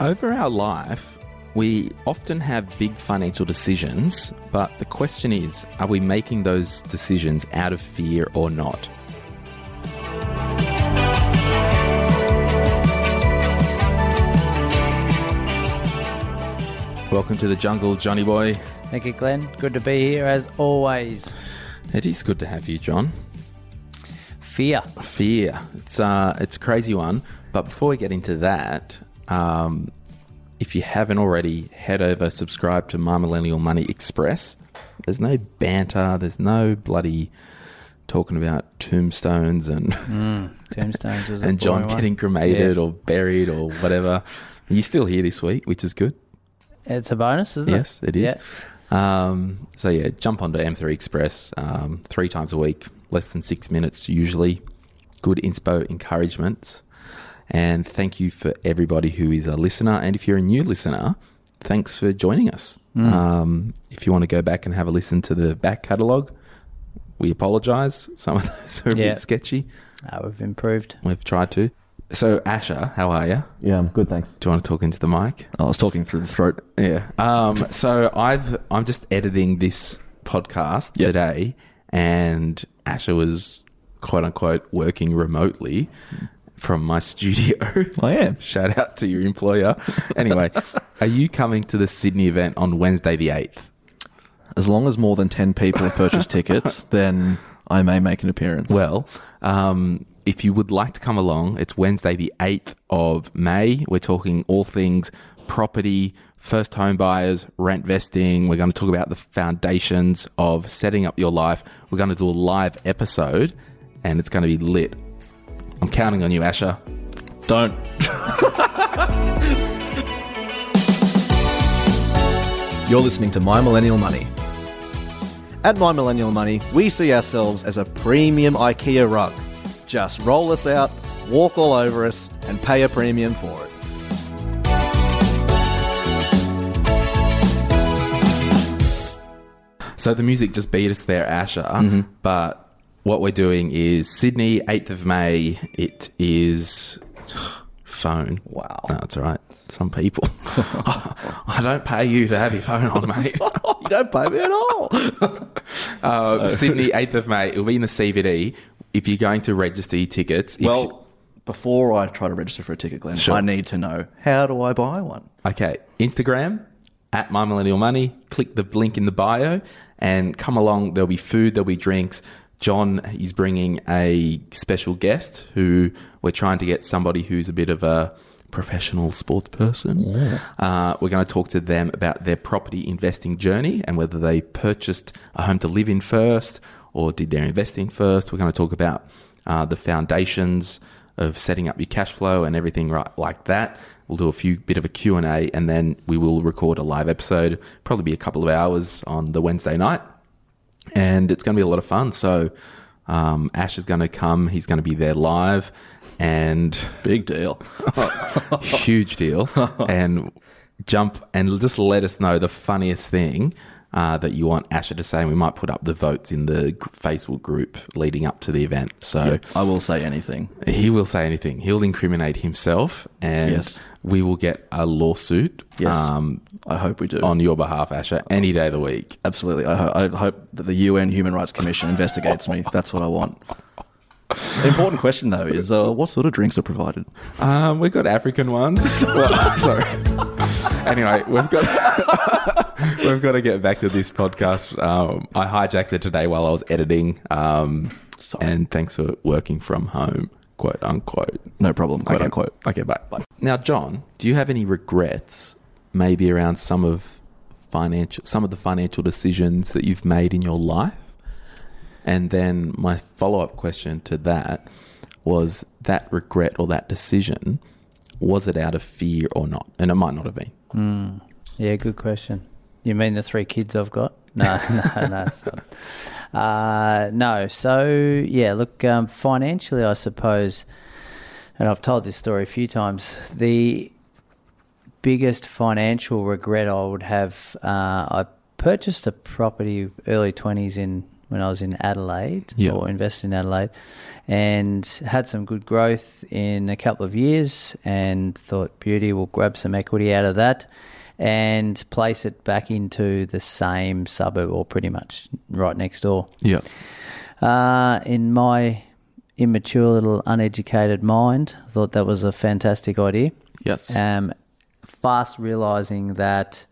Over our life, we often have big financial decisions, but the question is are we making those decisions out of fear or not? Welcome to the jungle, Johnny boy. Thank you, Glen. Good to be here as always. It is good to have you, John. Fear. Fear. It's uh, it's a crazy one. But before we get into that, um, if you haven't already, head over, subscribe to My Millennial Money Express. There's no banter. There's no bloody talking about tombstones and Tombstones and John one. getting cremated Yeah. or buried or whatever. You're still here this week, which is good. It's a bonus, isn't Yes, it? Yes, it is. Um, so yeah, jump onto M3 Express um, three times a week, less than six minutes usually. Good inspo encouragement. And thank you for everybody who is a listener. And if you're a new listener, thanks for joining us. Mm. Um, if you want to go back and have a listen to the back catalogue, we apologise. Some of those are a Yeah. bit sketchy. Uh, we've improved. We've tried to. So, Asher, how are you? Yeah, I'm good, thanks. Do you want to talk into the mic? I was talking through the throat. Yeah. Um, so I've I'm just editing this podcast Yep. today, and Asher was quote unquote working remotely from my studio. I am. Shout out to your employer. Anyway, are you coming to the Sydney event on Wednesday the eighth? As long as more than 10 people have purchased tickets, then I may make an appearance. Well, um, if you would like to come along, it's Wednesday, the 8th of May. We're talking all things property, first home buyers, rent vesting. We're going to talk about the foundations of setting up your life. We're going to do a live episode and it's going to be lit. I'm counting on you, Asher. don't. You're listening to My Millennial Money. At My Millennial Money, we see ourselves as a premium IKEA rug. Just roll us out, walk all over us, and pay a premium for it. So the music just beat us there, Asher. Mm-hmm. But what we're doing is Sydney, 8th of May. It is phone. Wow. No, that's all right. Some people. I don't pay you to have your phone on, mate. you don't pay me at all. Uh, Sydney, 8th of May. It'll be in the CBD. If you're going to register your tickets, if well, before I try to register for a ticket, Glen, Sure. I need to know how do I buy one? okay, Instagram at My Millennial Money. Click the link in the bio and come along. There'll be food, there'll be drinks. John is bringing a special guest who we're trying to get somebody who's a bit of a professional sports person. Uh, we're going to talk to them about their property investing journey and whether they purchased a home to live in first or did their investing first. We're going to talk about uh, the foundations of setting up your cash flow and everything right like that. We'll do a few bit of a Q&A and then we will record a live episode, probably be a couple of hours on the Wednesday night. And it's going to be a lot of fun. So um, Ash is going to come. He's going to be there live and Big deal. huge deal. and jump and just let us know the funniest thing uh, that you want Asher to say. And we might put up the votes in the Facebook group leading up to the event. So I will say anything. he will say anything. He'll incriminate himself, and Yes. we will get a lawsuit Yes. um, I hope we do. on your behalf, Asher, any day of the week. Absolutely. I, ho- I hope that the UN Human Rights Commission investigates me. That's what I want. The important question, though, is uh, what sort of drinks are provided? Um, we've got African ones. Well, sorry. anyway, we've got we've got to get back to this podcast. Um, I hijacked it today while I was editing. Um, Sorry. and thanks for working from home, quote unquote. No problem, quote okay. unquote. Okay, bye. Now, John, do you have any regrets, maybe around some of financial, some of the financial decisions that you've made in your life? And then my follow up question to that was that regret or that decision, was it out of fear or not? And it might not have been. Yeah, good question. You mean the three kids I've got? No, no, no. Uh, no. So yeah, look, um, financially, I suppose, and I've told this story a few times. The biggest financial regret I would have, uh, I purchased a property early twenties in when I was in Adelaide, Yeah. or invested in Adelaide, and had some good growth in a couple of years, and thought, beauty, we'll grab some equity out of that. And place it back into the same suburb, or pretty much right next door. Yeah. Uh, in my immature little uneducated mind, I thought that was a fantastic idea. Yes. Um, fast realizing that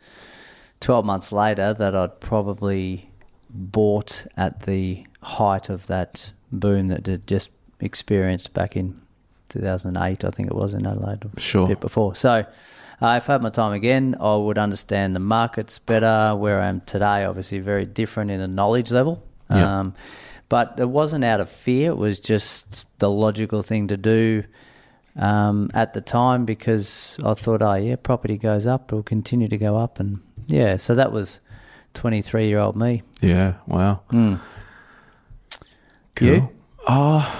12 months later that I'd probably bought at the height of that boom that had just experienced back in 2008, I think it was in Adelaide. Sure. A bit before. So uh, if I had my time again, I would understand the markets better. Where I am today, obviously very different in a knowledge level. Yeah. Um, but it wasn't out of fear. It was just the logical thing to do um, at the time because I thought, oh yeah, property goes up, it'll continue to go up, and yeah, so that was twenty three year old me. Yeah. Wow. Mm. Cool. You? Uh,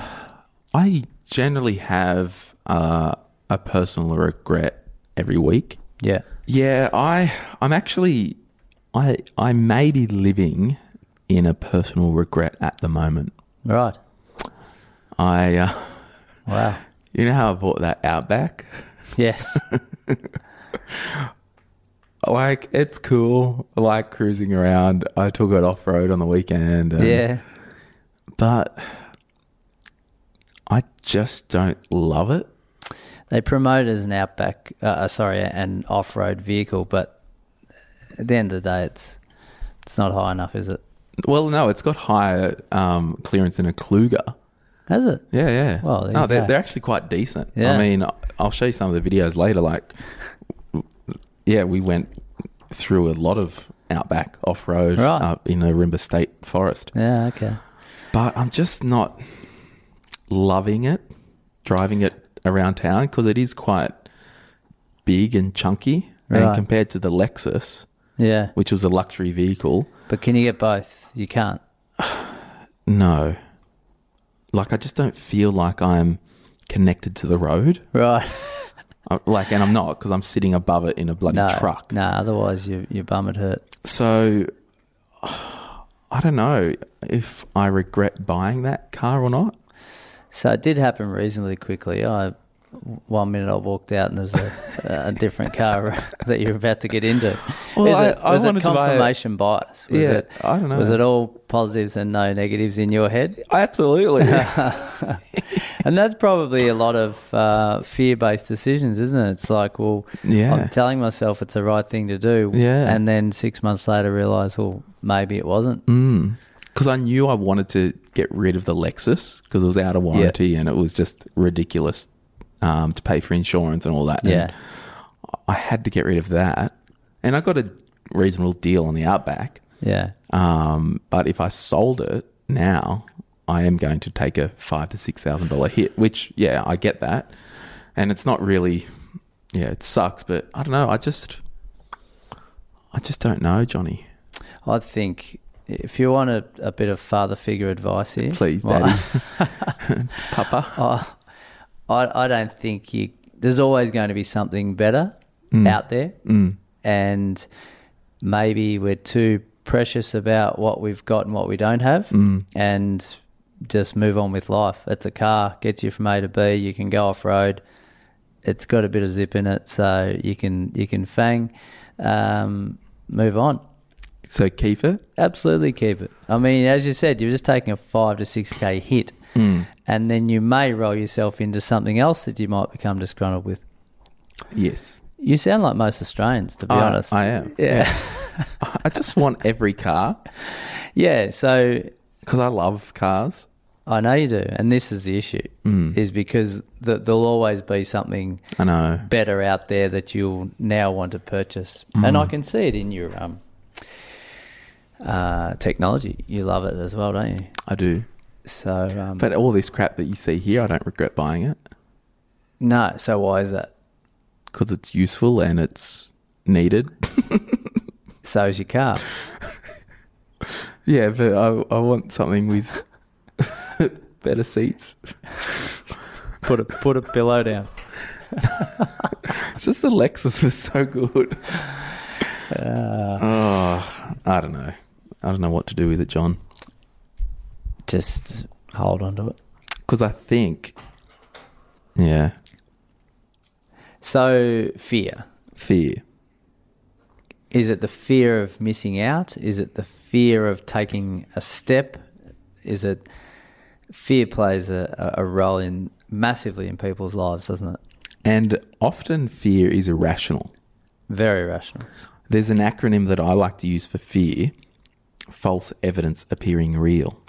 I generally have uh, a personal regret every week. Yeah, Yeah, I I'm actually I I may be living in a personal regret at the moment. right. I uh, Wow. You know how I bought that Outback? Yes. Like it's cool. I like cruising around. I took it off road on the weekend. and- yeah. but I just don't love it. They promote it as an outback, uh, uh, sorry, an off road vehicle, but at the end of the day, it's it's not high enough, is it? Well, no, it's got higher um, clearance than a Kluger. Has it? Yeah, yeah. Well, no, they're, they're actually quite decent. Yeah. I mean, I'll show you some of the videos later. Like, yeah, we went through a lot of outback off road Right. up in a Rimba State Forest, Yeah. Okay. but I'm just not loving it, driving it around town because it is quite big and chunky. And compared to the Lexus, Yeah. which was a luxury vehicle, But can you get both? You can't. no. Like, I just don't feel like I'm connected to the road. Right. Uh, Like, and I'm not because I'm sitting above it in a bloody no. truck. No. Otherwise, you your bum would hurt. So, I don't know if I regret buying that car or not. So it did happen reasonably quickly. I one minute I walked out and there's a, a different car that you're about to get into. Well, Is I- it, I was it confirmation bias? Was Yeah, it, I don't know. Was it all positives and no negatives in your head? Absolutely. And that's probably a lot of uh, fear-based decisions, isn't it? It's like, well, Yeah. I'm telling myself it's the right thing to do, Yeah. and then six months later realize, well, maybe it wasn't. Because I knew I wanted to get rid of the Lexus because it was out of warranty and it was just ridiculous um, to pay for insurance and all that. And Yeah. I had to get rid of that. And I got a reasonable deal on the Outback. Yeah, Um, but if I sold it now, I am going to take a five to six thousand dollar hit. Which, yeah, I get that, and it's not really, yeah, it sucks. But I don't know. I just, I just don't know, Johnny. I think if you want a, a bit of father figure advice here, Please, well, Daddy, Papa. I, I don't think you. There's always going to be something better Mm. out there, and maybe we're too precious about what we've got and what we don't have, Mm. and just move on with life. It's a car, gets you from A to B. You can go off road. It's got a bit of zip in it, so you can you can fang, um, move on. So keep it. Absolutely keep it. I mean, as you said, you're just taking a five to six k hit, and then you may roll yourself into something else that you might become disgruntled with. Yes, You sound like most Australians, to be I- honest. I am. Yeah, I just want every car yeah. So because I love cars. I know you do, and this is the issue: is because th- there'll always be something I know. better out there that you'll now want to purchase, and I can see it in your um, uh, technology. You love it as well, don't you? I do. So, um, But all this crap that you see here, I don't regret buying it no. So why is that? because it's useful and it's needed. So is your car. Yeah, but I, I want something with better seats. Put a put a pillow down. It's just the Lexus was so good. oh, I don't know. I don't know what to do with it, John. Just hold on to it. Because I think, yeah, So fear. fear. Is it the fear of missing out? Is it the fear of taking a step? Is it fear plays a, a role in massively in people's lives, doesn't it? And often fear is irrational. Very rational. There's an acronym that I like to use for fear false evidence appearing real.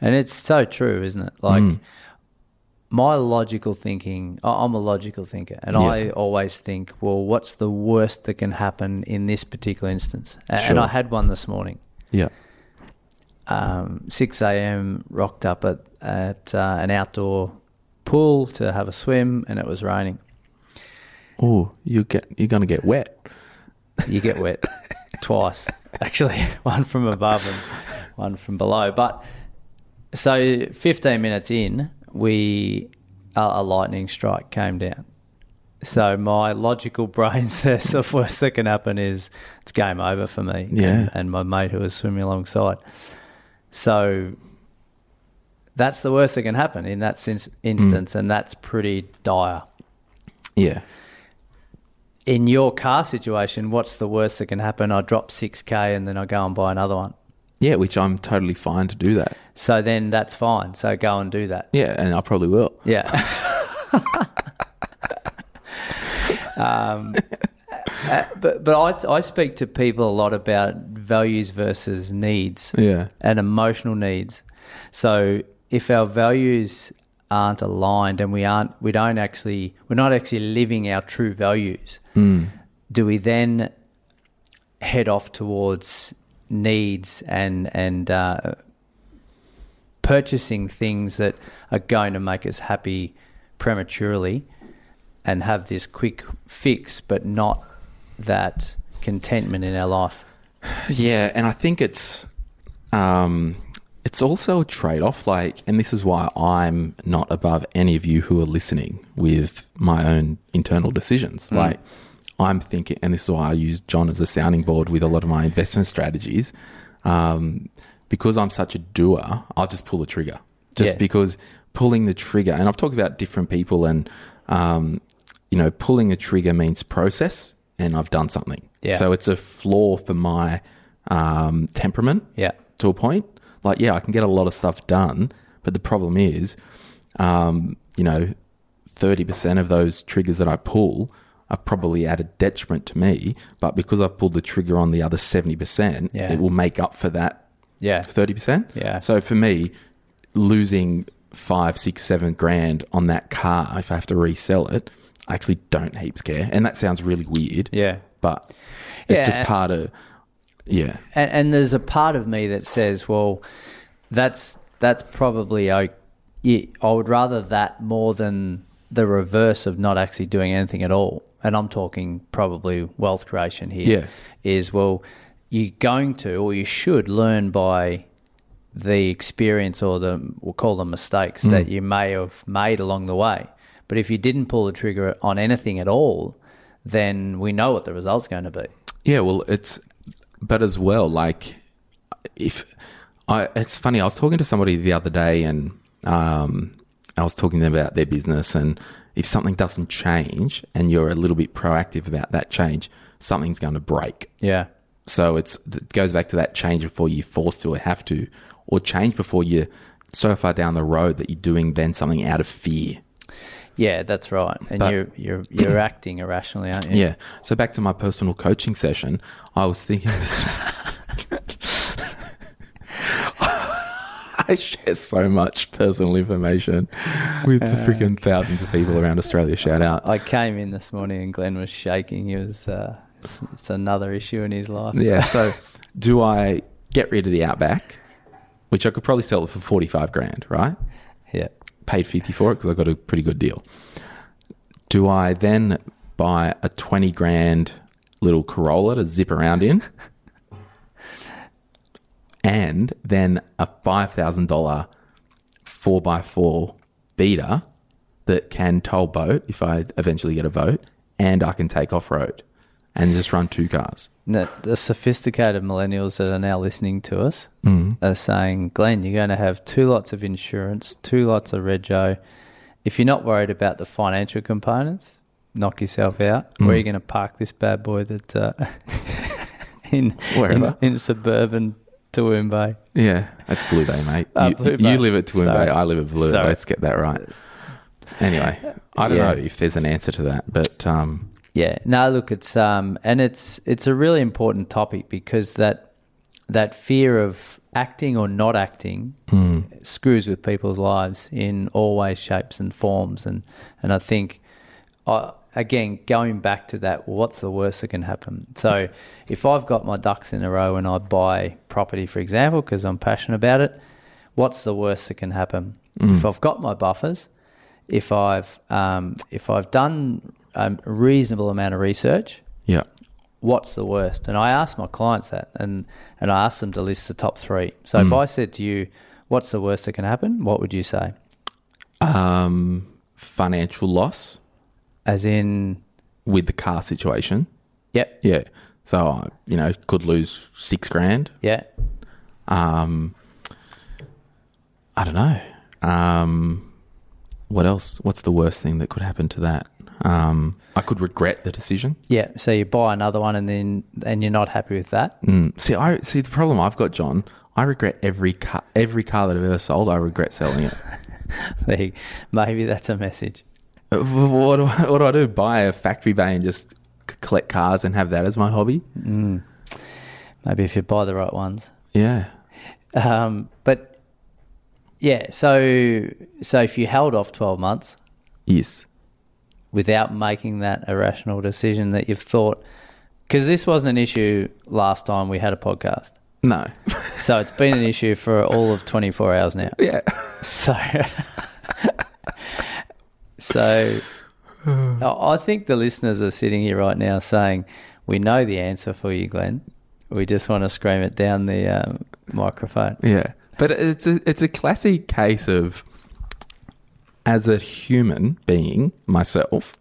And it's so true, isn't it? Like Mm. my logical thinking, I'm a logical thinker, and Yeah. I always think, well, what's the worst that can happen in this particular instance? A- And Sure. I had one this morning. Yeah. um, 6 a.m. rocked up at, at uh, an outdoor pool to have a swim and it was raining. Oh, you get you're gonna get wet. You get wet twice, actually, one from above and one from below. But so 15 minutes in, we a, a lightning strike came down. So my logical brain says the worst that can happen is it's game over for me Yeah. and, and my mate who was swimming alongside. So that's the worst that can happen in that sense, instance, mm. and that's pretty dire. Yeah. In your car situation, what's the worst that can happen? I drop 6K and then I go and buy another one. Yeah, which I'm totally fine to do that. So then that's fine. So go and do that. Yeah, and I probably will. Yeah. um, uh, but but I, I speak to people a lot about values versus needs Yeah. and emotional needs. So if our values aren't aligned and we aren't we don't actually we're not actually living our true values, do we then head off towards needs and and uh, purchasing things that are going to make us happy prematurely and have this quick fix, but not that contentment in our life. Yeah, and I think it's um it's also a trade-off like and this is why I'm not above any of you who are listening with my own internal decisions. Like I'm thinking and this is why I use John as a sounding board with a lot of my investment strategies. Um because I'm such a doer, I'll just pull the trigger. Just Yeah. because pulling the trigger and I've talked about different people and um you know, pulling a trigger means process and I've done something. Yeah. So it's a flaw for my um, temperament Yeah. to a point. Like, yeah, I can get a lot of stuff done, but the problem is, um, you know, 30% of those triggers that I pull are probably at a detriment to me. But because I've pulled the trigger on the other 70%, Yeah. it will make up for that Yeah. 30%. Yeah. So for me, losing five, six, seven grand on that car, if I have to resell it, I actually don't heaps care. And that sounds really weird. Yeah. But it's Yeah. just part of, yeah. And, and there's a part of me that says, well, that's that's probably yeah, I would rather that more than the reverse of not actually doing anything at all. And I'm talking probably wealth creation here. Yeah. Is well, you're going to or you should learn by the experience or the we'll call them mistakes hmm. that you may have made along the way. But if you didn't pull the trigger on anything at all, then we know what the result's going to be. Yeah, well, it's, but as well, like, if I, it's funny, I was talking to somebody the other day and um, I was talking to them about their business. And if something doesn't change and you're a little bit proactive about that change, something's going to break. Yeah. So it's it goes back to that change before you're forced to or have to, or change before you're so far down the road that you're doing then something out of fear. Yeah, that's right. And But- you're you're you're acting irrationally, aren't you? Yeah. So back to my personal coaching session, I was thinking this. I share so much personal information with the freaking thousands of people around Australia. Shout out. I came in this morning and Glen was shaking. He was uh, it's, it's another issue in his life. Yeah. So, do I get rid of the Outback, which I could probably sell it for 45 grand, right? Yeah. Paid 50 for it because I got a pretty good deal. Do I then buy a 20 grand little Corolla to zip around in? and then a $5,000 4x4 beater that can tow boat if I eventually get a boat and I can take off road and just run two cars. The, the sophisticated millennials that are now listening to us are saying, Glen, you're going to have two lots of insurance, two lots of rego. If you're not worried about the financial components, knock yourself out. Where are you going to park this bad boy that uh, in, in Wherever. in suburban Toowoomba? Yeah, that's Blue Bay, mate. Ah, you, Blue you Bay. live at Sorry. Bay. I live at Blue Bay. Sorry. Let's get that right. Anyway, I don't Yeah. know if there's an answer to that, but um, Yeah. No, look, it's um, and it's it's a really important topic because that that fear of acting or not acting screws with people's lives in all ways, shapes, and forms. And and I think, uh, again, going back to that, what's the worst that can happen? So, if I've got my ducks in a row and I buy property, for example, because I'm passionate about it, what's the worst that can happen? If I've got my buffers, if I've um, if I've done a reasonable amount of research, yeah, what's the worst? And I ask my clients that, and and I ask them to list the top three. So if I said to you, "What's the worst that can happen?" What would you say? um, financial loss As in, with the car situation. yep, Yeah, so I, you know, could lose six grand. yeah, Um, I don't know. Um, what else? What's the worst thing that could happen to that? Um, I could regret the decision. yeah. So you buy another one, and then and you're not happy with that. Mm. See, I see the problem I've got, John. I regret every car, every car that I've ever sold. I regret selling it. Maybe that's a message. Uh, what, do I, what do I do? Buy a factory bay and just collect cars and have that as my hobby? Maybe if you buy the right ones. Yeah. Um, but yeah, so so if you held off twelve months Yes. Without making that irrational decision that you've thought, because this wasn't an issue last time we had a podcast. No. So it's been an issue for all of 24 hours now. yeah. So, so I think the listeners are sitting here right now saying, "We know the answer for you, Glen. We just want to scream it down the um, microphone." Yeah, but it's a it's a classic case of as a human being myself,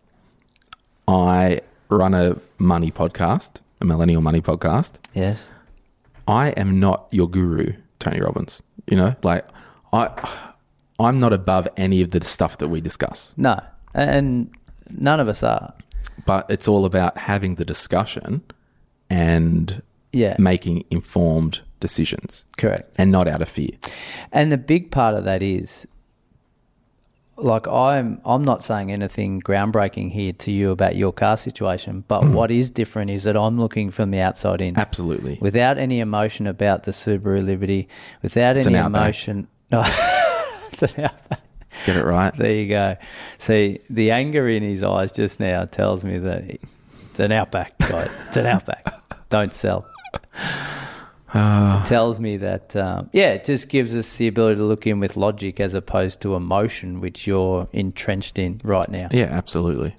I run a money podcast, a millennial money podcast. Yes. I am not your guru, Tony Robbins. You know, like I I'm not above any of the stuff that we discuss. No, and none of us are. But it's all about having the discussion and Yeah. making informed decisions Correct. and not out of fear. And the big part of that is like I'm I'm not saying anything groundbreaking here to you about your car situation, but hmm. what is different is that I'm looking from the outside in. Absolutely. Without any emotion about the Subaru Liberty, without It's any an emotion No, it's an Outback. Get it right. There you go. See, the anger in his eyes just now tells me that it's an Outback, guy. It's an Outback. Don't sell. Ah. It tells me that, um, yeah, it just gives us the ability to look in with logic as opposed to emotion, which you're entrenched in right now. Yeah, absolutely.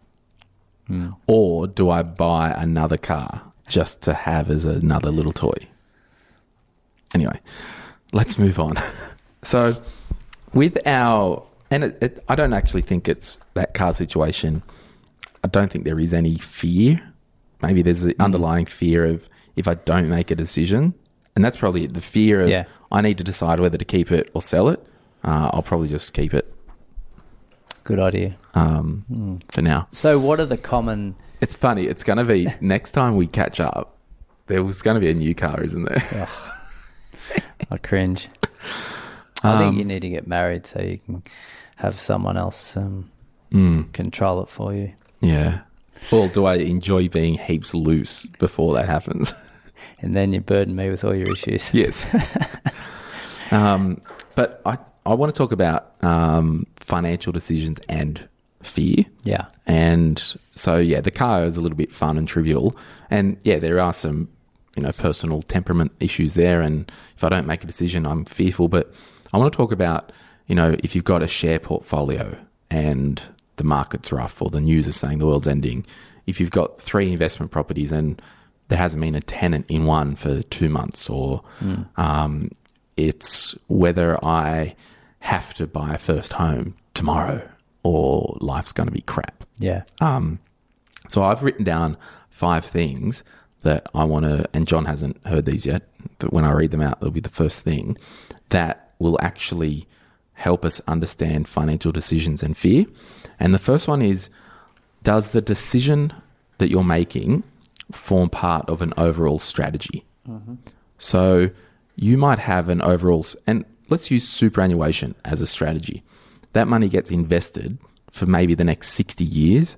Hmm. Or do I buy another car just to have as another little toy? Anyway, let's move on. so, with our, and it, it, I don't actually think it's that car situation. I don't think there is any fear. Maybe there's the hmm. underlying fear of if I don't make a decision, and that's probably the fear of Yeah. I need to decide whether to keep it or sell it. Uh, I'll probably just keep it Good idea. um, for now. So, what are the common? It's funny. It's going to be next time we catch up. There was going to be a new car, isn't there? I cringe. I think Um, you need to get married so you can have someone else um, Mm, control it for you. yeah. Or do I enjoy being heaps loose before that happens? And then you burden me with all your issues. yes. um, but I I want to talk about um, financial decisions and fear. Yeah. And so, yeah, the car is a little bit fun and trivial. And yeah, there are some you know personal temperament issues there, and if I don't make a decision, I'm fearful. But I want to talk about you know if you've got a share portfolio and the market's rough or the news is saying the world's ending, if you've got three investment properties and there hasn't been a tenant in one for two months, or um, it's whether I have to buy a first home tomorrow or life's going to be crap. Yeah. Um, so I've written down five things that I want to, and John hasn't heard these yet. But when I read them out, they'll be the first thing that will actually help us understand financial decisions and fear. And the first one is Does the decision that you're making form part of an overall strategy? So you might have an overall, and let's use superannuation as a strategy. That money gets invested for maybe the next 60 years.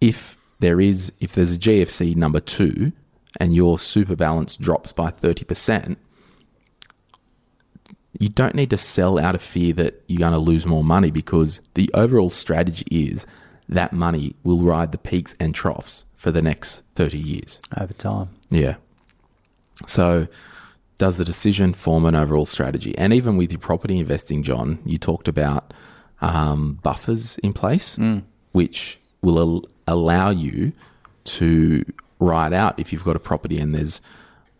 If there is, if there's a GFC number two and your super balance drops by 30%, you don't need to sell out of fear that you're going to lose more money because the overall strategy is that money will ride the peaks and troughs for the next 30 years. Over time. Yeah. So, does the decision form an overall strategy? And even with your property investing, John, you talked about um, buffers in place, which will al- allow you to ride out if you've got a property and there's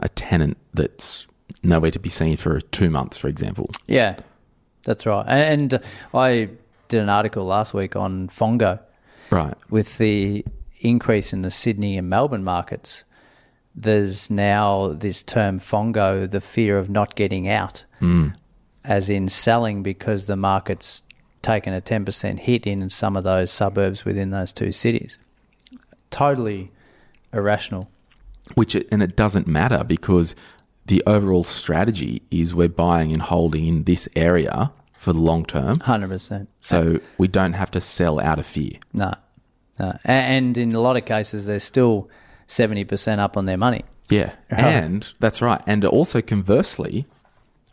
a tenant that's nowhere to be seen for two months, for example. Yeah, that's right. And, and I did an article last week on Fongo Right. with the increase in the Sydney and Melbourne markets. There's now this term Fongo, the fear of not getting out, hmm. as in selling because the market's taken a 10% hit in some of those suburbs within those two cities. Totally irrational. which it, and it doesn't matter because the overall strategy is we're buying and holding in this area for the long term. 100%. So we don't have to sell out of fear. No. Uh, a- And in a lot of cases, they're still 70% up on their money. Yeah. And that's right. And also conversely,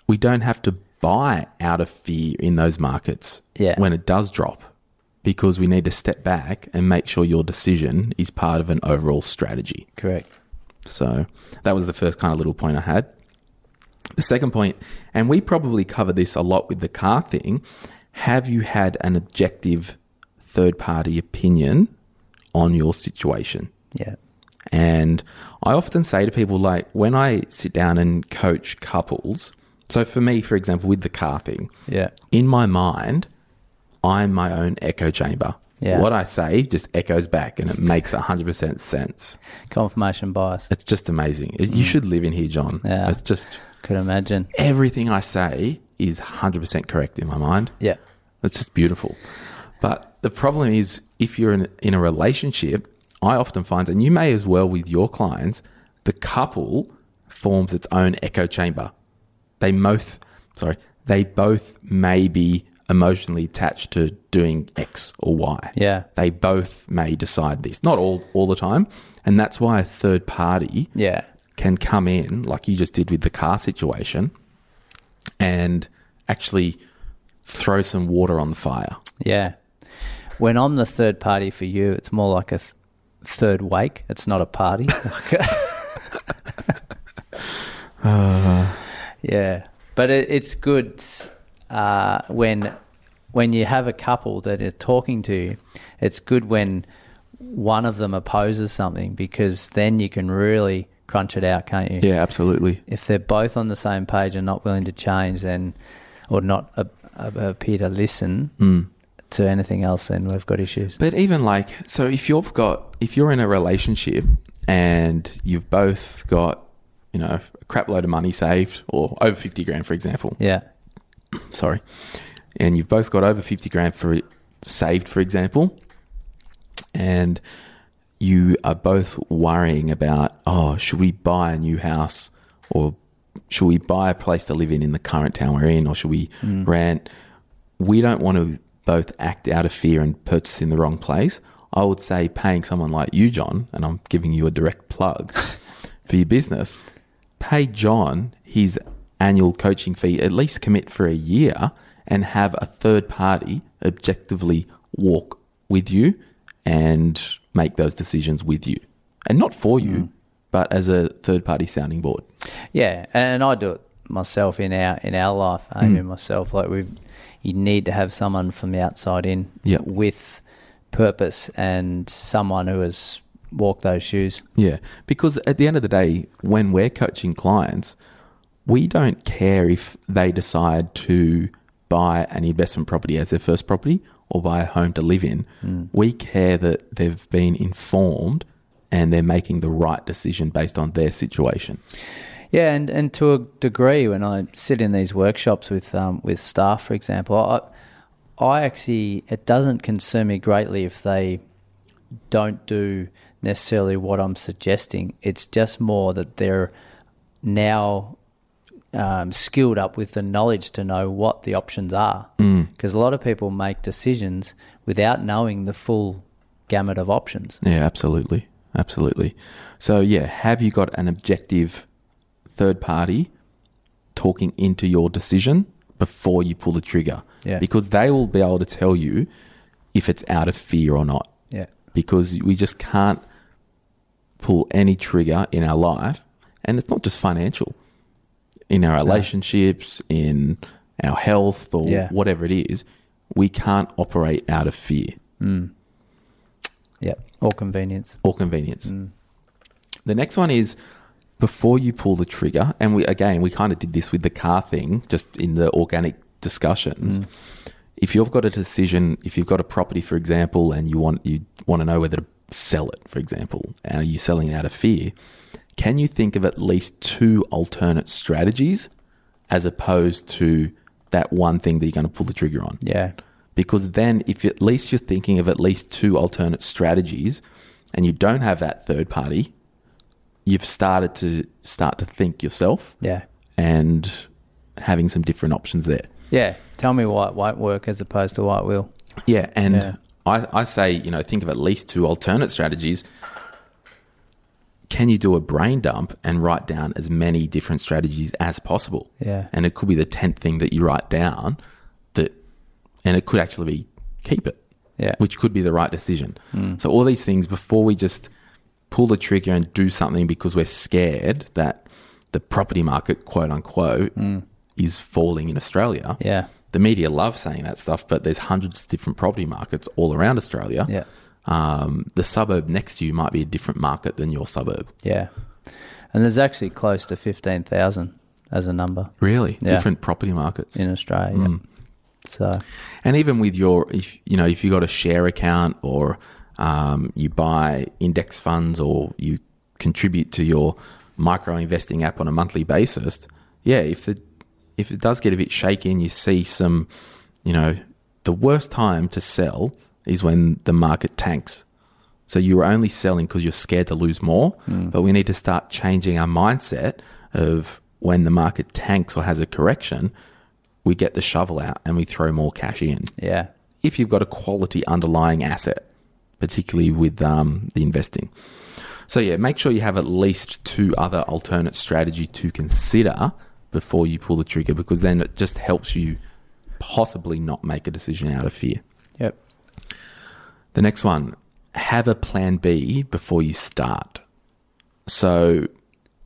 we don't have to buy out of fear in those markets Yeah. when it does drop because we need to step back and make sure your decision is part of an overall strategy. Correct. So that was the first kind of little point I had. The second point, and we probably cover this a lot with the car thing, have you had an objective third party opinion on your situation? Yeah. And I often say to people, like, when I sit down and coach couples, so for me, for example, with the car thing, Yeah. in my mind, I'm my own echo chamber. Yeah. What I say just echoes back and it makes 100% sense. Confirmation bias. It's just amazing. It- You should live in here, John. Mm. Yeah. It's just Could imagine. everything I say is 100% correct in my mind. Yeah. It's just beautiful. But the problem is, if you're in, in a relationship, I often find, and you may as well with your clients, the couple forms its own echo chamber. They both, sorry, they both may be emotionally attached to doing X or Y. Yeah. They both may decide this, not all all the time, and that's why a third party Yeah. can come in, like you just did with the car situation, and actually throw some water on the fire. Yeah. When I'm the third party for you, it's more like a th- third wake. It's not a party. yeah. But it, it's good uh, when when you have a couple that are talking to you. It's good when one of them opposes something because then you can really crunch it out, can't you? Yeah, absolutely. if they're both on the same page and not willing to change, then or not uh, uh, appear to listen to anything else, then we've got issues. But even like, so if you've got, if you're in a relationship and you've both got, you know, a crap load of money saved or over 50 grand, for example, Yeah, sorry, and you've both got over 50 grand for saved, for example, and you are both worrying about, oh, should we buy a new house or should we buy a place to live in in the current town we're in or should we mm. rent? We don't want to both act out of fear and purchase in the wrong place. I would say paying someone like you, John, and I'm giving you a direct plug for your business, pay John his annual coaching fee, at least commit for a year and have a third party objectively walk with you and make those decisions with you. And not for you, hmm. but as a third party sounding board. Yeah, and I do it myself in our in our life, Amy and myself. Like we, you need to have someone from the outside in, Yep. with purpose and someone who has walked those shoes. Yeah, because at the end of the day, when we're coaching clients, we don't care if they decide to buy an investment property as their first property or buy a home to live in. Mm. We care that they've been informed and they're making the right decision based on their situation. Yeah, and, and to a degree, when I sit in these workshops with um, with staff, for example, I, I actually it doesn't concern me greatly if they don't do necessarily what I'm suggesting. It's just more that they're now um, skilled up with the knowledge to know what the options are. Because a lot of people make decisions without knowing the full gamut of options. Yeah, absolutely. Absolutely. So, yeah, have you got an objective third party talking into your decision before you pull the trigger? Yeah. Because they will be able to tell you if it's out of fear or not. Yeah. Because we just can't pull any trigger in our life. And it's not just financial, in our relationships, in our health, or Yeah. whatever it is. We can't operate out of fear. Mm. Yeah. Or convenience. or convenience. Mm. The next one is before you pull the trigger, and we again we kind of did this with the car thing, just in the organic discussions. Mm. If you've got a decision, if you've got a property, for example, and you want you want to know whether to sell it, for example, and are you selling it out of fear? Can you think of at least two alternate strategies as opposed to that one thing that you're going to pull the trigger on? Yeah. because then if at least you're thinking of at least two alternate strategies and you don't have that third party you've started to start to think yourself Yeah. and having some different options there Yeah. Tell me why it won't work as opposed to why it will. yeah and Yeah. I, I say you know think of at least two alternate strategies can you do a brain dump and write down as many different strategies as possible Yeah. and it could be the 10th thing that you write down that and it could actually be keep it Yeah. which could be the right decision. Hmm. So all these things before we just pull the trigger and do something because we're scared that the property market, quote unquote, is falling in Australia. Yeah. The media love saying that stuff, but there's hundreds of different property markets all around Australia. Yeah. Um, the suburb next to you might be a different market than your suburb. Yeah. And there's actually close to 15,000 as a number Really, Yeah. different property markets. in Australia. yeah. So, And even with your, if you know, if you got a share account or um, you buy index funds or you contribute to your micro investing app on a monthly basis, yeah, if the if it does get a bit shaky and you see some, you know, the worst time to sell is when the market tanks. So you're only selling because you're scared to lose more, but we need to start changing our mindset of when the market tanks or has a correction, we get the shovel out and we throw more cash in. yeah. If you've got a quality underlying asset, particularly with um, the investing. So yeah, make sure you have at least two other alternate strategies to consider before you pull the trigger, because then it just helps you possibly not make a decision out of fear. Yep. The next one, have a plan B before you start. So,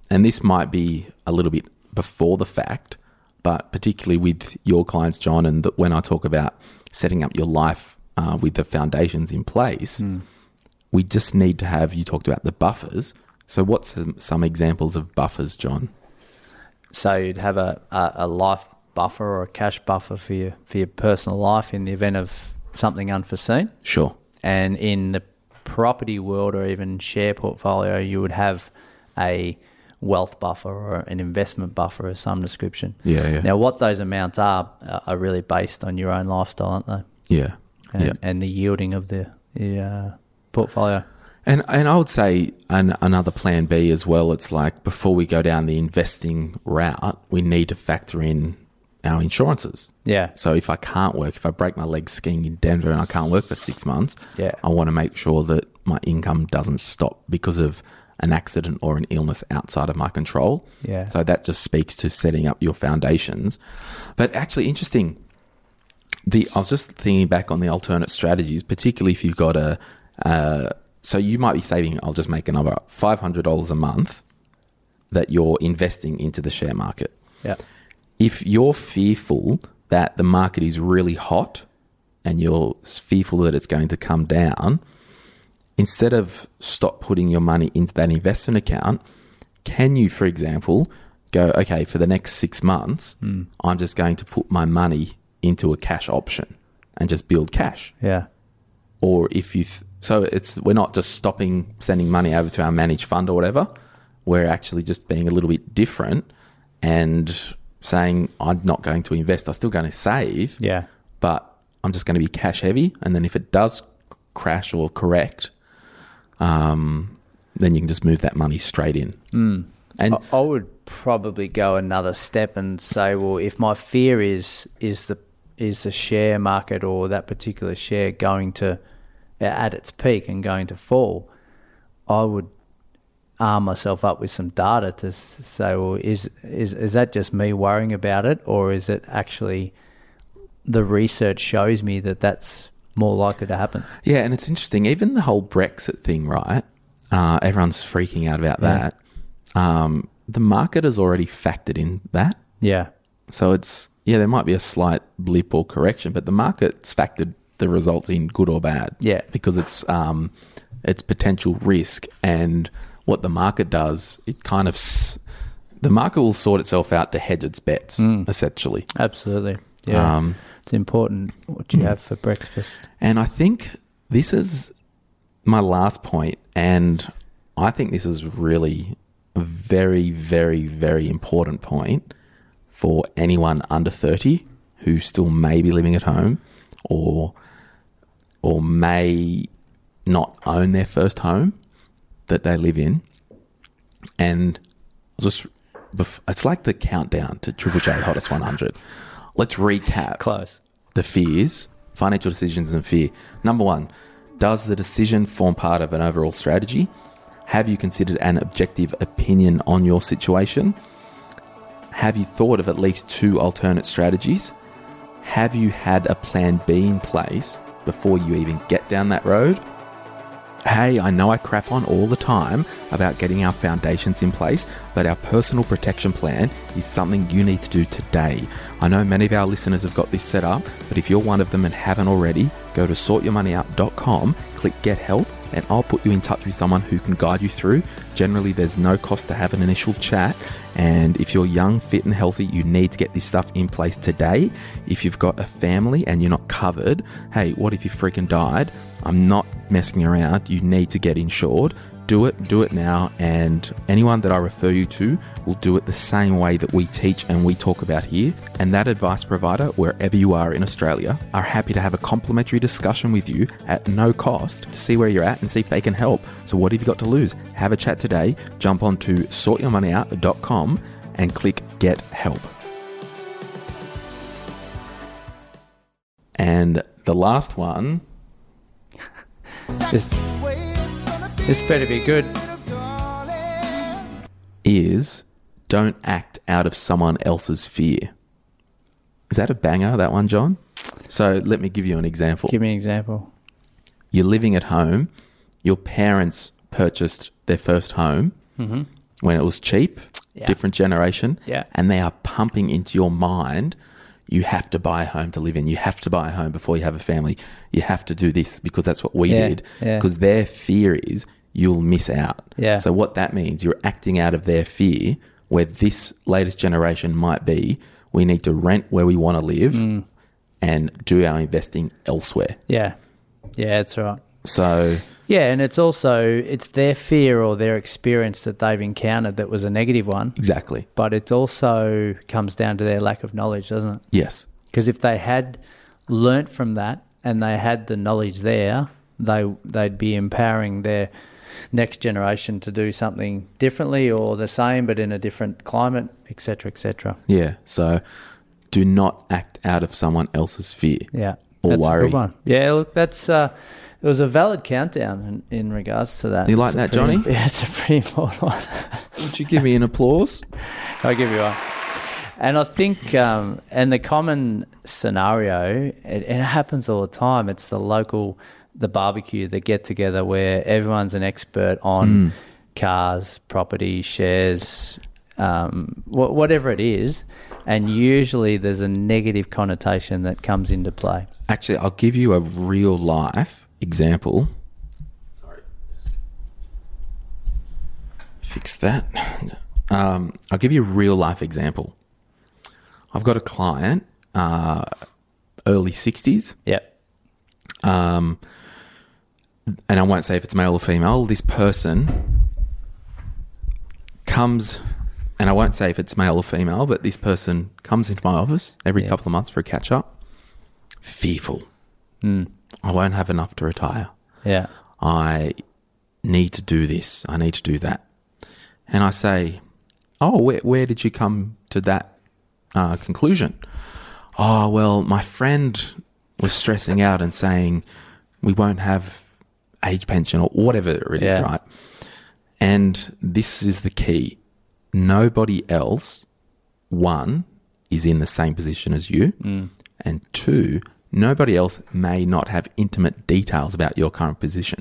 and this might be a little bit before the fact, but particularly with your clients, John, and that when I talk about setting up your life uh, with the foundations in place, we just need to have, you talked about the buffers. So, what's some, some examples of buffers, John? So you'd have a, a, a life buffer or a cash buffer for your, for your personal life in the event of something unforeseen. Sure. And in the property world or even share portfolio, you would have a wealth buffer or an investment buffer of some description. Yeah, yeah. Now, what those amounts are uh, are really based on your own lifestyle, aren't they? Yeah. And, yeah. and the yielding of the, the uh, portfolio. And and I would say an, another plan B as well. It's like before we go down the investing route, we need to factor in our insurances. Yeah. So if I can't work, if I break my leg skiing in Denver and I can't work for six months, Yeah. I want to make sure that my income doesn't stop because of an accident or an illness outside of my control. Yeah. So that just speaks to setting up your foundations. But actually, interesting. The I was just thinking back on the alternate strategies, particularly if you've got a, a so you might be saving, I'll just make another $500 a month that you're investing into the share market. Yeah. If you're fearful that the market is really hot and you're fearful that it's going to come down, instead of stop putting your money into that investment account, can you, for example, go, okay, for the next six months, hmm. I'm just going to put my money into a cash option and just build cash? Yeah. or if you th- so it's we're not just stopping sending money over to our managed fund or whatever we're actually just being a little bit different and saying i'm not going to invest i'm still going to save Yeah. but i'm just going to be cash heavy and then if it does crash or correct um, then you can just move that money straight in and I, I would probably go another step and say, well, if my fear is is the is the share market or that particular share going to at its peak and going to fall, I would arm myself up with some data to say, well, is is is that just me worrying about it, or is it actually the research shows me that that's more likely to happen? Yeah, and it's interesting. Even the whole Brexit thing, right? Uh, everyone's freaking out about Yeah. that. Um, the market has already factored in that. Yeah, So it's, yeah, there might be a slight blip or correction, but the market's factored the results in good or bad. Yeah. Because it's, um, it's potential risk. And what the market does, it kind of, s- the market will sort itself out to hedge its bets, essentially. absolutely. Yeah, Um, it's important what you have for breakfast. And I think this is my last point, and I think this is really a very, very, very important point for anyone under 30 who still may be living at home or or may not own their first home that they live in. And just it's like the countdown to Triple J Hottest 100. Let's recap Close. the fears, financial decisions and fear. Number one, does the decision form part of an overall strategy? Have you considered an objective opinion on your situation? Have you thought of at least two alternate strategies? Have you had a plan B in place before you even get down that road? Hey, I know I crap on all the time about getting our foundations in place, but our personal protection plan is something you need to do today. I know many of our listeners have got this set up, but if you're one of them and haven't already, go to sortyourmoneyout.com, click get help, and I'll put you in touch with someone who can guide you through. Generally, there's no cost to have an initial chat, and if you're young, fit, and healthy, you need to get this stuff in place today. If you've got a family and you're not covered, hey, what if you freaking died? I'm not messing around. You need to get insured. Do it, do it now. And anyone that I refer you to will do it the same way that we teach and we talk about here. And that advice provider, wherever you are in Australia, are happy to have a complimentary discussion with you at no cost to see where you're at and see if they can help. So, what have you got to lose? Have a chat today. Jump on to sortyourmoneyout.com and click get help. And the last one This, this better be good. is don't act out of someone else's fear. Is that a banger, that one, John? So let me give you an example. Give me an example. You're living at home, your parents purchased their first home mm-hmm. when it was cheap, Yeah. different generation, Yeah. and they are pumping into your mind. You have to buy a home to live in. You have to buy a home before you have a family. You have to do this because that's what we Yeah, did. yeah. Because their fear is you'll miss out. Yeah. So what that means, you're acting out of their fear. Where this latest generation might be, we need to rent where we want to live Mm. and do our investing elsewhere. Yeah. Yeah, that's right. So Yeah, and it's also it's their fear or their experience that they've encountered that was a negative one, exactly, but it also comes down to their lack of knowledge, doesn't it? yes, Because if they had learnt from that and they had the knowledge there, they they'd be empowering their next generation to do something differently or the same but in a different climate, etc., etc. yeah. So do not act out of someone else's fear. Yeah, Or that's a worry. good one. Yeah, look, that's uh, it was a valid countdown in, in regards to that. You like It's that, pretty- Johnny? Yeah, it's a pretty important one. Would you give me an applause? I'll give you one. And I think, um, and the common scenario, it, it happens all the time. It's the local the barbecue, the get together where everyone's an expert on Hmm. cars, property, shares, um, wha- whatever it is, and usually there's a negative connotation that comes into play. Actually, I'll give you a real life example. Sorry. Fix that. Um, I'll give you a real life example. I've got a client, uh, early 60s, Yep. um, and I won't say if it's male or female. This person comes, and I won't say if it's male or female, but this person comes into my office every Yeah. couple of months for a catch up. Fearful. I won't have enough to retire. Yeah. I need to do this. I need to do that. And I say, Oh, where, where did you come to that uh, conclusion? Oh, well, my friend was stressing out and saying we won't have age pension or whatever it is, Yeah. right? And this is the key. Nobody else, one, is in the same position as you. And two, nobody else may not have intimate details about your current position.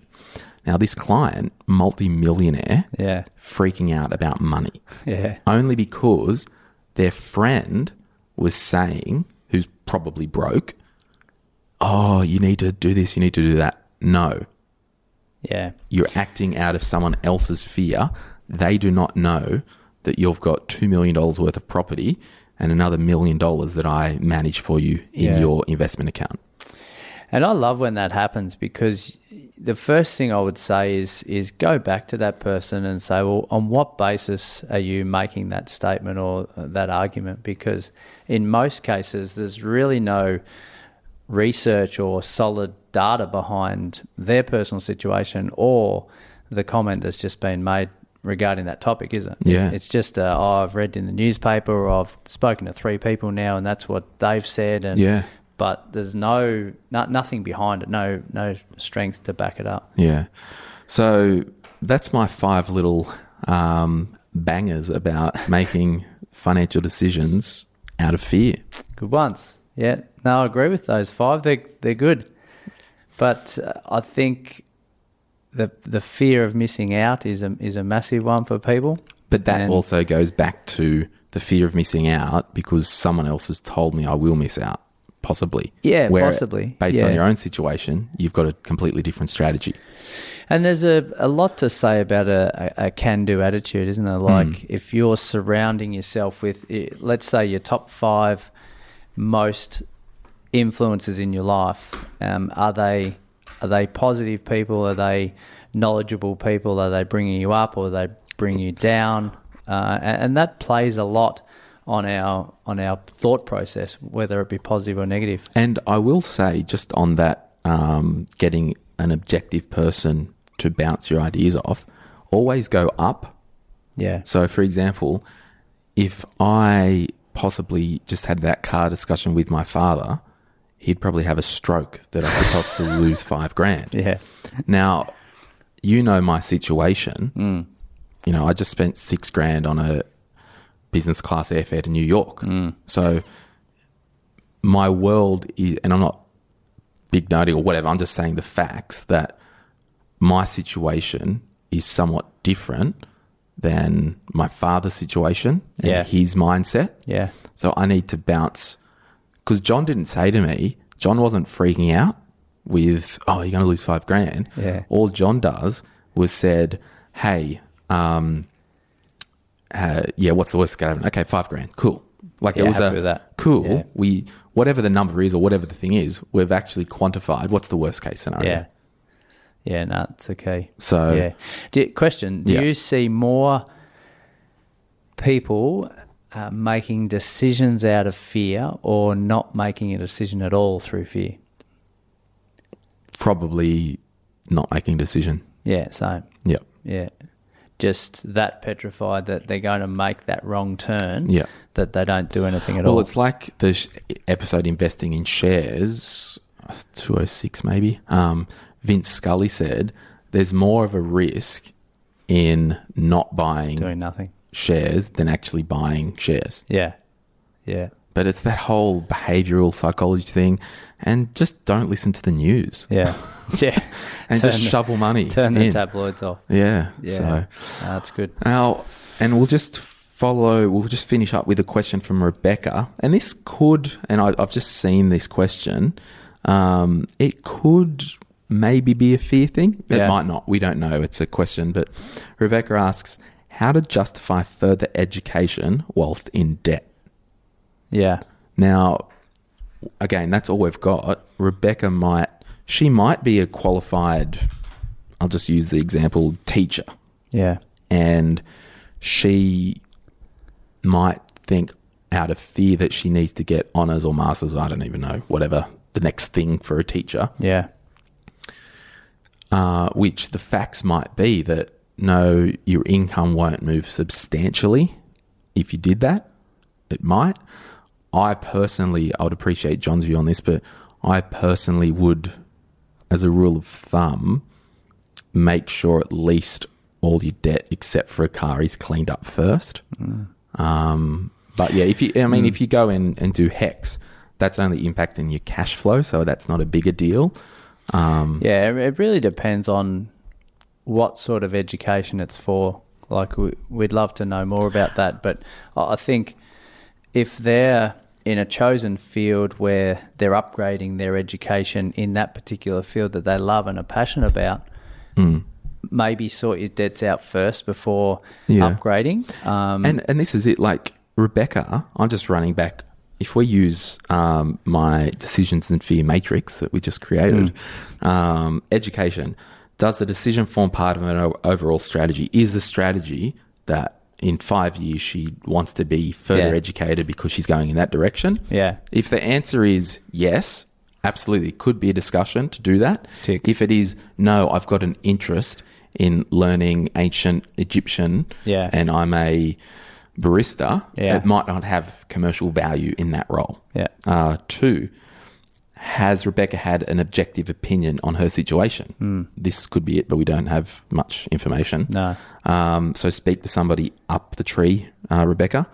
Now, this client, multi-millionaire, Yeah. freaking out about money Yeah. only because their friend was saying, who's probably broke, oh, you need to do this, you need to do that. No, Yeah. you're acting out of someone else's fear. They do not know that you've got $2 million worth of property and another million dollars that I manage for you in Yeah. your investment account. And I love when that happens because the first thing I would say is is go back to that person and say, well, on what basis are you making that statement or uh, that argument? Because in most cases, there's really no research or solid data behind their personal situation or the comment that's just been made regarding that topic, is it? Yeah. It's just, uh, oh, I've read in the newspaper or I've spoken to three people now and that's what they've said. And Yeah. but there's no, no nothing behind it, no no strength to back it up. Yeah. So that's my five little um, bangers about making financial decisions out of fear. Good ones. Yeah, no, I agree with those five. They're, they're good, but uh, I think the the fear of missing out is a is a massive one for people. But that And- also goes back to the fear of missing out because someone else has told me I will miss out, possibly. Yeah, Where, possibly. Based Yeah. on your own situation, you've got a completely different strategy. And there's a, a lot to say about a, a, a can do attitude, isn't there? Like if you're surrounding yourself with, let's say, your top five most influences in your life, um, are they are they positive people? Are they knowledgeable people? Are they bringing you up or are they bring you down? Uh, and, and that plays a lot on our on our thought process, whether it be positive or negative. And I will say, just on that, um, getting an objective person to bounce your ideas off, always go up Yeah. So, for example, if I possibly just had that car discussion with my father, he'd probably have a stroke that I could possibly lose five grand. Yeah. Now, you know my situation. Mm. You know, I just spent six grand on a business class airfare to New York. Mm. So, my world is, and I'm not big noting or whatever, I'm just saying the facts that my situation is somewhat different than my father's situation and Yeah. his mindset. Yeah. So I need to bounce because John didn't say to me, John wasn't freaking out with, oh, you're going to lose five grand. Yeah. All John does was said, hey, um, uh, yeah, what's the worst that could happen? Okay, five grand. Cool. Like Yeah, it was a cool. Yeah. We whatever the number is or whatever the thing is, we've actually quantified what's the worst case scenario. Yeah. Yeah, no, it's okay. So- yeah. Do, question: Do Yeah. you see more people uh, making decisions out of fear, or not making a decision at all through fear? Probably not making a decision. Yeah, same. Yeah. Yeah, just that petrified that they're going to make that wrong turn. Yeah. that they don't do anything at Well, all. Well, it's like the sh- episode investing in shares, 206 maybe. Um, Vince Scully said there's more of a risk in not buying doing nothing. Shares than actually buying shares. Yeah, yeah, but it's that whole behavioral psychology thing, and just don't listen to the news Yeah. Yeah. and Turn just the- shovel money. Turn the tabloids off. Yeah. Yeah. So That's good. now, and we'll just follow. We'll just finish up with a question from Rebecca, and this could, and I, I've just seen this question. Um, it could maybe be a fear thing. It Yeah. might not. We don't know. It's a question, but Rebecca asks how to justify further education whilst in debt. Yeah. Now, again, that's all we've got. Rebecca might, she might be a qualified, I'll just use the example, teacher. Yeah. And she might think out of fear that she needs to get honours or masters, I don't even know, whatever the next thing for a teacher, Yeah. uh, which the facts might be that no, your income won't move substantially if you did that. It might. I personally, I would appreciate John's view on this, but I personally would, as a rule of thumb, make sure at least all your debt except for a car is cleaned up first. Um, but yeah, if you, I mean, if you go in and do HECS, that's only impacting your cash flow, so that's not a bigger deal. Um, Yeah, it really depends on what sort of education it's for. Like, we- we'd love to know more about that. But I think if they're in a chosen field where they're upgrading their education in that particular field that they love and are passionate about, mm. maybe sort your debts out first before Yeah. upgrading. Um, And and this is it. Like Rebecca, I'm just running back. If we use um, my decisions and fear matrix that we just created, um, education does the decision form part of an overall strategy? Is the strategy that in five years she wants to be further Yeah. educated because she's going in that direction? Yeah. If the answer is yes, absolutely, it could be a discussion to do that. Tick. If it is no, I've got an interest in learning ancient Egyptian, Yeah. and I'm a barista, Yeah. it might not have commercial value in that role. Yeah. Uh, two, has Rebecca had an objective opinion on her situation? This could be it, but we don't have much information. No. Um, so speak to somebody up the tree, uh, Rebecca.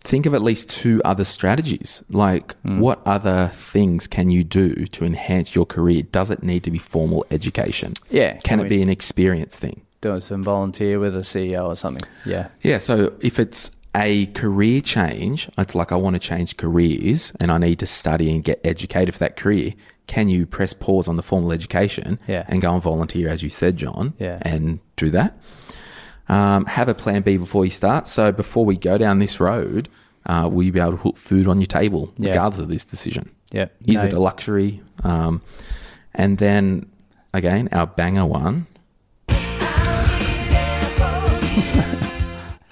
Think of at least two other strategies. Like, what other things can you do to enhance your career? Does it need to be formal education? Yeah, Can, can it be an experience thing? doing some volunteer with a CEO or something. Yeah. Yeah, so if it's a career change, it's like I want to change careers and I need to study and get educated for that career. Can you press pause on the formal education Yeah. and go and volunteer, as you said, John, Yeah. and do that? Um, have a plan B before you start. So before we go down this road, uh, will you be able to put food on your table, Yeah. regardless of this decision? Yeah. Is No. it a luxury? Um, and then again, our banger one.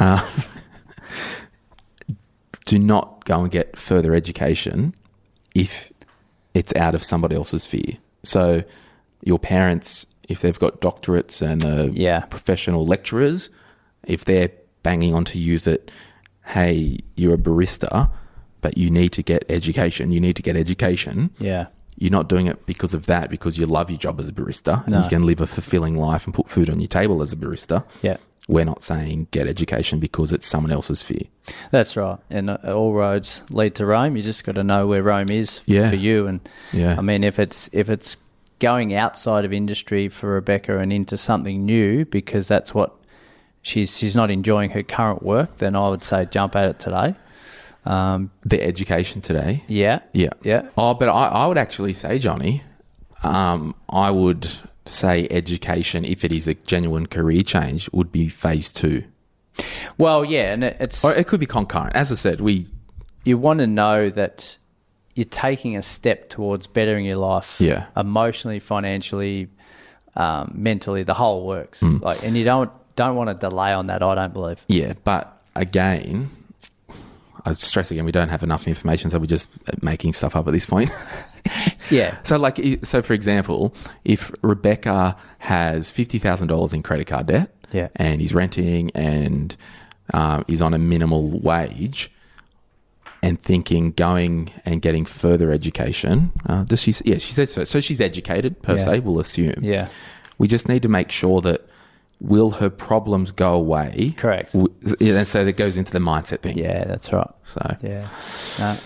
Uh, do not go and get further education if it's out of somebody else's fear. So, your parents, if they've got doctorates and are Yeah. professional lecturers, if they're banging onto you that, hey, you're a barista, but you need to get education, you need to get education, Yeah. you're not doing it because of that, because you love your job as a barista and No. you can live a fulfilling life and put food on your table as a barista. Yeah. We're not saying get education because it's someone else's fear. That's right. And uh, all roads lead to Rome. You just got to know where Rome is Yeah. for you. And Yeah. I mean, if it's if it's going outside of industry for Rebecca and into something new because that's what she's she's not enjoying her current work, then I would say jump at it today. Um, The education today. yeah. Yeah. Yeah. Oh, but I, I would actually say, Johnny, um, I would say education, if it is a genuine career change, would be phase two. Well, yeah, and it's Or it could be concurrent. As I said, we you want to know that you're taking a step towards bettering your life Yeah. emotionally financially um, mentally the whole works Hmm. like and you don't don't want to delay on that i don't believe Yeah, but again, I stress again, we don't have enough information, so we're just making stuff up at this point. yeah so, like, so for example, if Rebecca has fifty thousand dollars in credit card debt, Yeah. and he's renting and um, is on a minimal wage, and thinking going and getting further education, uh, does she? Yeah, she says so. So she's educated per Yeah. se. We'll assume. yeah We just need to make sure that will her problems go away? Correct. And so that goes into the mindset thing. Yeah, that's right. So Yeah. No.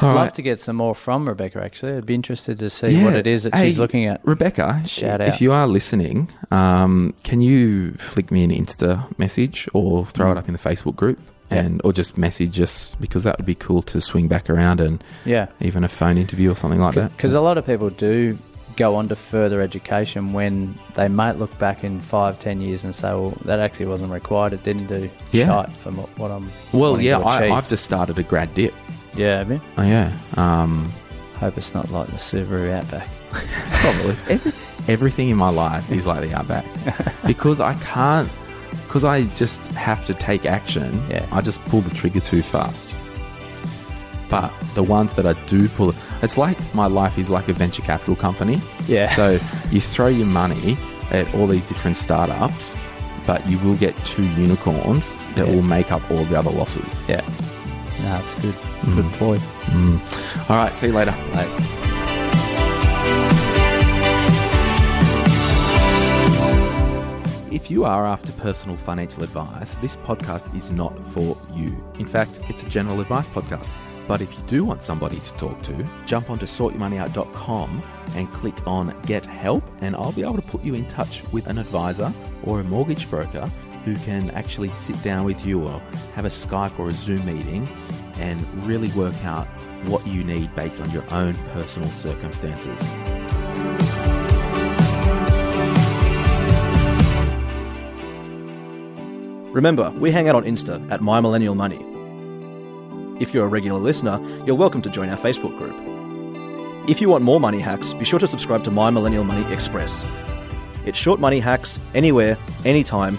All I'd love right. to get some more from Rebecca, actually. I'd be interested to see what it is that Hey, she's looking at. Rebecca, Shout out if you are listening, um, can you flick me an Insta message or throw it up in the Facebook group? Yeah. And or just message us because that would be cool to swing back around and Yeah. even a phone interview or something like that. Because a lot of people do go on to further education when they might look back in five, ten years and say, well, that actually wasn't required. It didn't do Yeah. shite from what I'm. Well, yeah, I. I've just started a grad dip. Yeah, have you? Oh yeah, um, Hope it's not like the Subaru Outback. probably Every, everything in my life is like the outback because I can't because I just have to take action. Yeah. I just pull the trigger too fast. But the ones that I do pull, it's like my life is like a venture capital company. Yeah. So you throw your money at all these different startups, but you will get two unicorns that Yeah. will make up all the other losses. Yeah. It's good. Mm. Good ploy. Mm. All right, see you later. If you are after personal financial advice, this podcast is not for you. In fact, it's a general advice podcast. But if you do want somebody to talk to, jump onto sortyourmoneyout.com and click on Get Help, and I'll be able to put you in touch with an advisor or a mortgage broker who can actually sit down with you or have a Skype or a Zoom meeting and really work out what you need based on your own personal circumstances. Remember, we hang out on Insta at My Millennial Money. If you're a regular listener, you're welcome to join our Facebook group. If you want more money hacks, be sure to subscribe to My Millennial Money Express. It's short money hacks anywhere, anytime,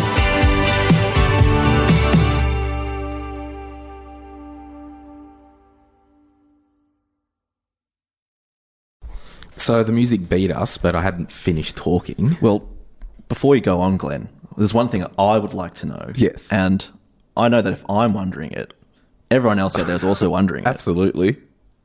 So the music beat us, but I hadn't finished talking. Well, before you go on, Glen, there's one thing I would like to know. Yes. And I know that if I'm wondering it, everyone else out there is also wondering it. Absolutely.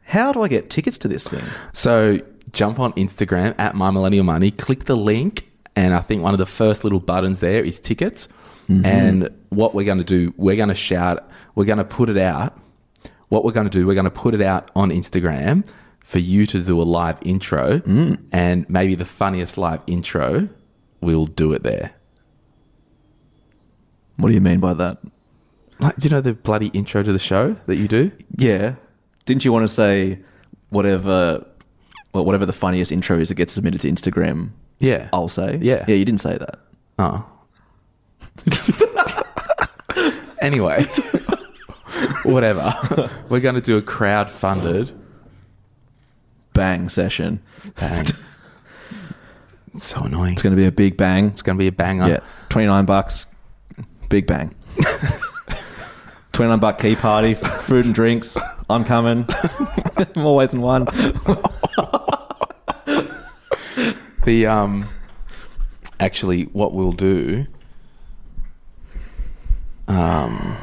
How do I get tickets to this thing? So jump on Instagram at My Millennial Money, click the link, and I think one of the first little buttons there is tickets. Mm-hmm. And what we're going to do, we're going to shout, we're going to put it out. What we're going to do, we're going to put it out on Instagram for you to do a live intro, mm. and maybe the funniest live intro, we'll do it there. What do you mean by that? Like, do you know the bloody intro to the show that you do? Yeah. Didn't you want to say whatever well, whatever the funniest intro is that gets submitted to Instagram, Yeah. I'll say? Yeah. Yeah, you didn't say that. Oh. anyway, whatever. We're going to do a crowd funded Bang session. bang. So annoying. It's going to be a big bang. It's going to be a banger. Yeah. 29 bucks. Big bang. 29 buck key party, food and drinks. I'm coming. More ways than one. The um, actually, what we'll do. Um,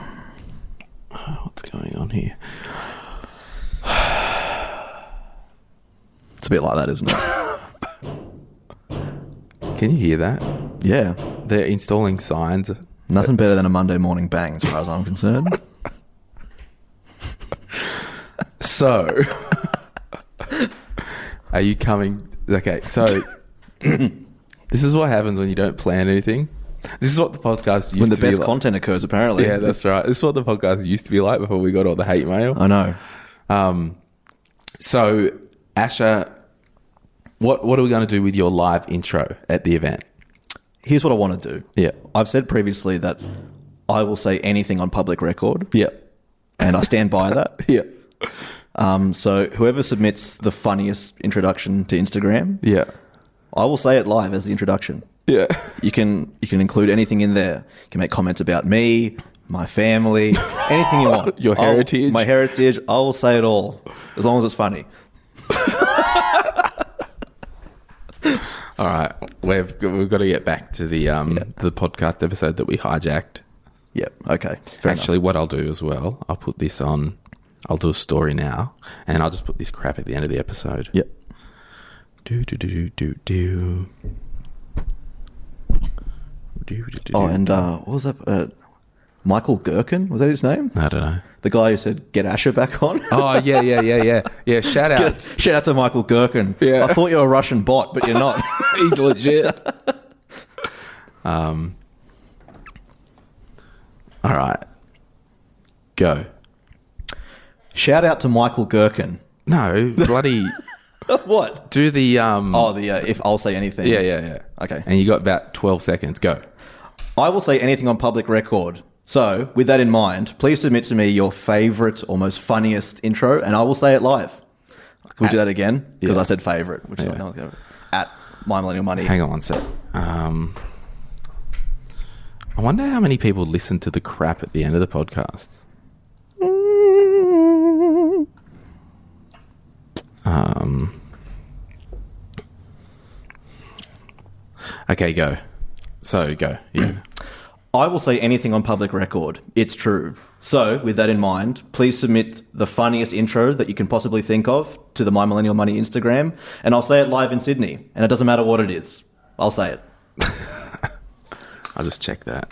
what's going on here? It's a bit like that, isn't it? Can you hear that? Yeah. They're installing signs. Nothing better than a Monday morning bang, as far as I'm concerned. So, are you coming? Okay, so this is what happens when you don't plan anything. This is what the podcast used when the to be best like. content occurs, apparently. Yeah, that's right. This is what the podcast used to be like before we got all the hate mail. I know. Um, so, Asha, what what are we going to do with your live intro at the event? Here's what I want to do. Yeah. I've said previously that I will say anything on public record, Yeah. and I stand by that. Yeah. Um, so whoever submits the funniest introduction to Instagram, Yeah. I will say it live as the introduction. Yeah. You can you can include anything in there. You can make comments about me, my family, anything you want. Your I'll- heritage. my heritage. I will say it all as long as it's funny. All right, we've we've got to get back to the um the podcast episode that we hijacked. Yep. Okay. Actually, what I'll do as well, I'll put this on. I'll do a story now, and I'll just put this crap at the end of the episode. Yep. Do do do do do. Do, do, do, Oh, and uh, what was that? Uh, Michael Gherkin was that his name? I don't know. The guy who said "Get Asher back on." Oh yeah, yeah, yeah, yeah, yeah. Shout out. Get- Shout out to Michael Gherkin. Yeah. I thought you were a Russian bot, but you're not. He's legit. um. All right. Go. Shout out to Michael Gherkin. No, bloody. what? Do the um. Oh, the uh, if I'll say anything. Yeah, yeah, yeah. Okay. And you got about twelve seconds. Go. I will say anything on public record. So, with that in mind, please submit to me your favorite or most funniest intro, and I will say it live. Can we do that again? Because Yeah. I said favorite, which is Yeah. like, at my millennial money. Hang on one sec. Um. I wonder how many people listen to the crap at the end of the podcast. Um. Okay, go. So go. Yeah. I will say anything on public record. It's true. So, with that in mind, please submit the funniest intro that you can possibly think of to the My Millennial Money Instagram, and I'll say it live in Sydney. And it doesn't matter what it is. I'll say it. I'll just check that.